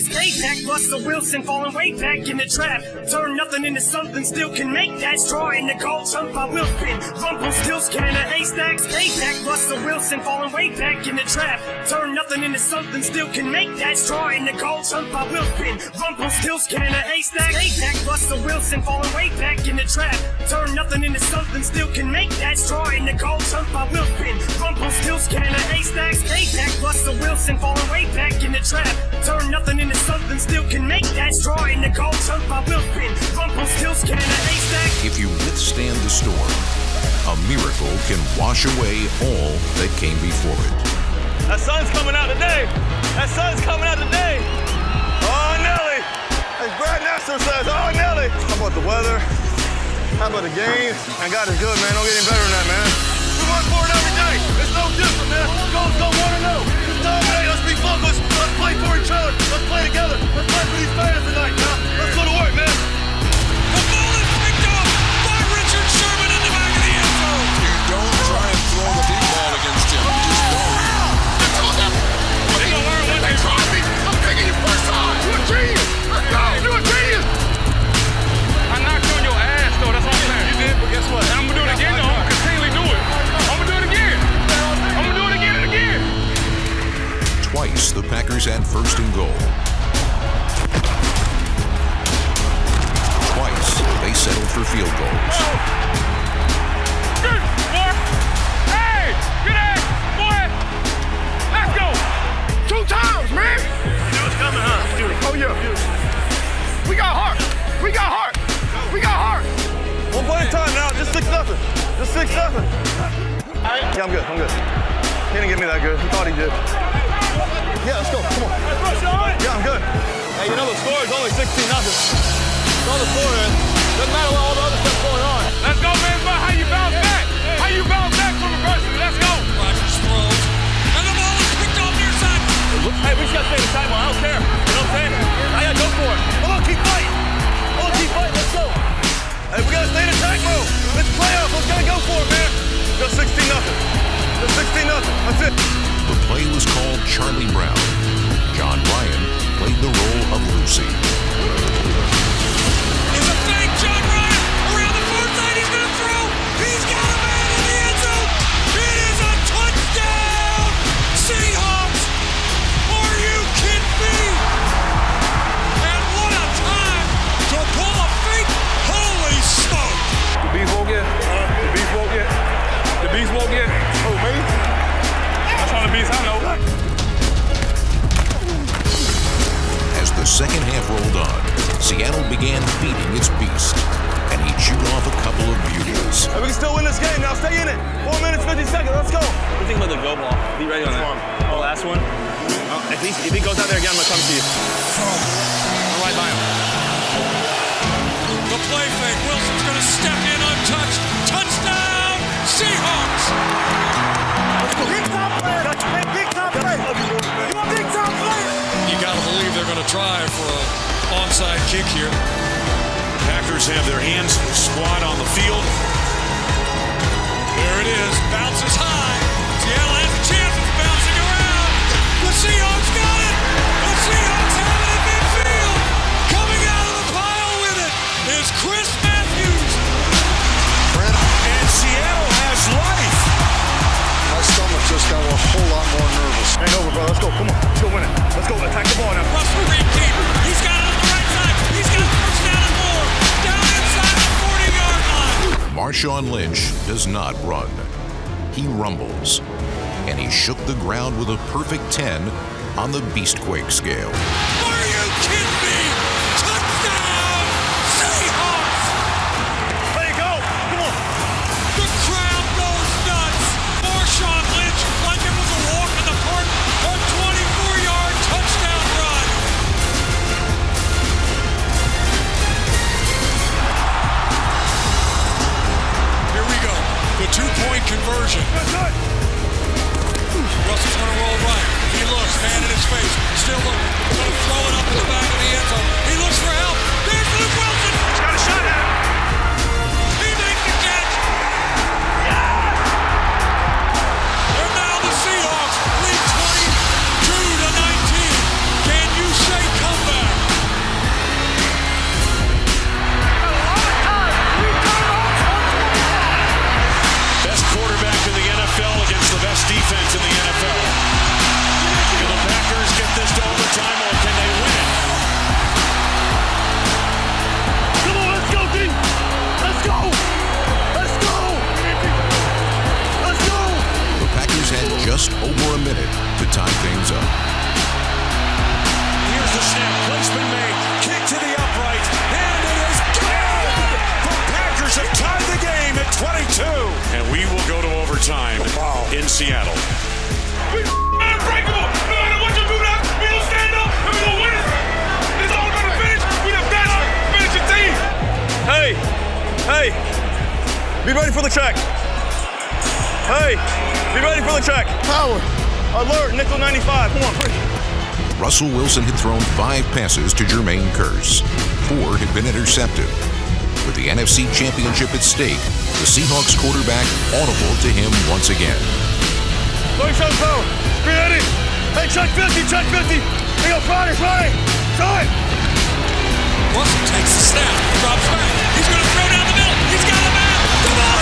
Stay back, Russell Wilson falling way back in the trap. Turn nothing into something, still can make that straw in the gold. I will spin. Rumpelstiltskin in a haystack. Stay back, Russell Wilson falling way back in the trap. Turn nothing into something, still can make that straw in the gold. I will spin. Rumpelstiltskin in a haystack. Stay back, Russell Wilson falling way back in the trap. Turn nothing into something, still can make that straw in the gold. I will spin. Rumpelstiltskin in a haystack. Stay back, Russell Wilson falling way back in the trap. Turn nothing into something, still can make that straw in the gold jump. I will spin. Rumpelstiltskin in a haystack. If you withstand the storm, a miracle can wash away all that came before it. That sun's coming out today. That sun's coming out today. Oh, Nelly. As Brad Nessler says, oh, Nelly. How about the weather? How about the game? And God is good, man. Don't get any better than that, man. We work for it every day. It's no different, man. Goals go one and oh. Let's dominate. Let's be focused. Let's play for each other. Let's play together. Let's play for these fans Packers first and goal. Twice they settled for field goals. Hey, good ass, boy. Let's go. Two times, man. See coming, huh? Oh, yeah. We got heart. We got heart. We got heart. One play at time now. Just six nothing. Just six nothing. Yeah, I'm good. I'm good. He didn't get me that good. He thought he did. Yeah, let's go. Come on. Yeah, I'm good. Hey, you know the score is only 16 nothing. That's all the score is. Doesn't matter what all the other stuff's going on. Let's go, man. But how you bounce back? How you bounce back from adversity? Let's go. Rodgers throws. And the ball is picked off near side. Hey, we just gotta stay in the timeline. I don't care. You know what I'm saying? I gotta go for it. Come on, keep fighting. Come on, keep fighting. Let's go. Hey, we gotta stay in attack mode. It's playoff. Let's gotta go for it, man. Just 16 nothing. Just 16 nothing. That's it. The play was called Charlie Brown. Of Lucy. It's a fake, Jon Ryan. Around the far side, he's gonna throw. He's got a man in the end zone. It is a touchdown. Seahawks. Are you kidding me? And what a time to pull a fake. Holy smoke. The beast won't get. The beast won't get. The beast won't get. Oh, me? That's on the beast I know. The second half rolled on, Seattle began feeding its beast, and he chewed off a couple of beauties. Hey, we can still win this game. Now stay in it. Four minutes, 50 seconds. Let's go. What do you think about the go ball? Be ready on that. Oh, last one? Uh, if, he, if he goes out there again, I'm going to come to you. I'm right by him. The play fake. Wilson's going to step in try for an onside kick here. Packers have their hands squat on the field. There it is. Bounces high. Win it. Let's go. Attack the ball now. Russell repeat. He's got it on the right side. He's got first down and more. Down inside the 40-yard line. Marshawn Lynch does not run. He rumbles, and he shook the ground with a perfect 10 on the Beastquake scale. Conversion. Russell's going to roll right. He looks, man in his face. Still looking. Going to throw it up in the back of the just over a minute to tie things up. Here's the snap. Placement made. Kick to the upright. And it is good! The Packers have tied the game at 22. And we will go to overtime wow. in Seattle. We unbreakable. No matter what you we will stand up and we will win it. It's all about finish. We have team. Hey, hey, be ready for the check. Hey, be ready for the track. Power, alert, nickel 95. Come on, quick. Russell Wilson had thrown five passes to Jermaine Kearse. Four had been intercepted. With the NFC Championship at stake, the Seahawks quarterback audible to him once again. 37 power, 380. Hey, check 50, check 50. Hey, yo, Friday, Friday. Shine. Wilson takes the snap, drops back. He's going to throw down the middle. He's got a man. The ball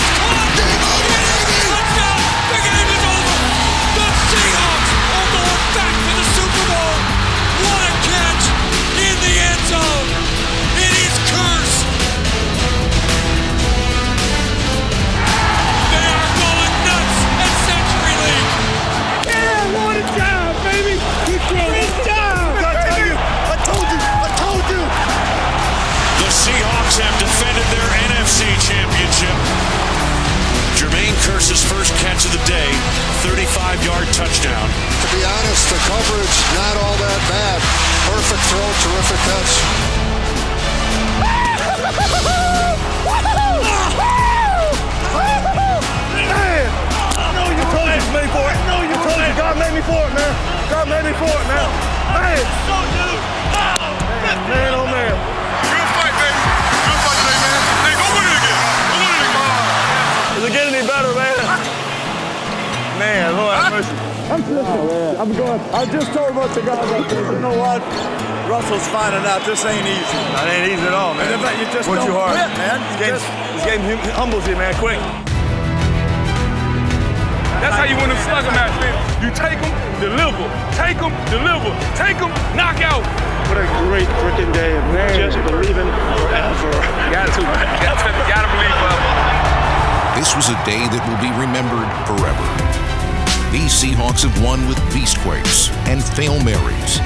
35-yard touchdown. To be honest, the coverage not all that bad. Perfect throw, terrific catch. Man, I know you told you made for it. I know you told you. God made me for it, man. God made me for it, man. Man, man, have mercy. I'm good. I'm going. I just told a bunch of guys out there, you know what? Russell's finding out this ain't easy. That ain't easy at all, man. And in fact, you just Work don't too hard. quit, man. This game, just- this game humbles you, man. Quick. That's how you win them slugger match, man. You take them, deliver. Take them, deliver. Take them, knock out. What a great freaking day, man. Just believing forever. Got to. Got to, got to believe forever. This was a day that will be remembered forever. These Seahawks have won with Beastquakes and Fail Marys.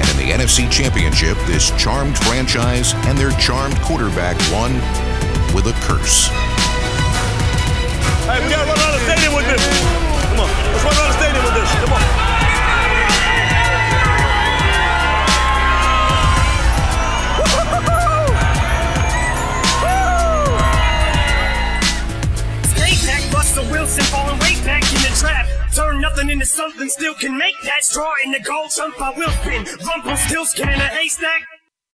And in the NFC Championship, this charmed franchise and their charmed quarterback won with a curse. Hey, we gotta run around the stadium with this. Into something, still can make that straw in the gold jump. I will spin. Rumple still a haystack.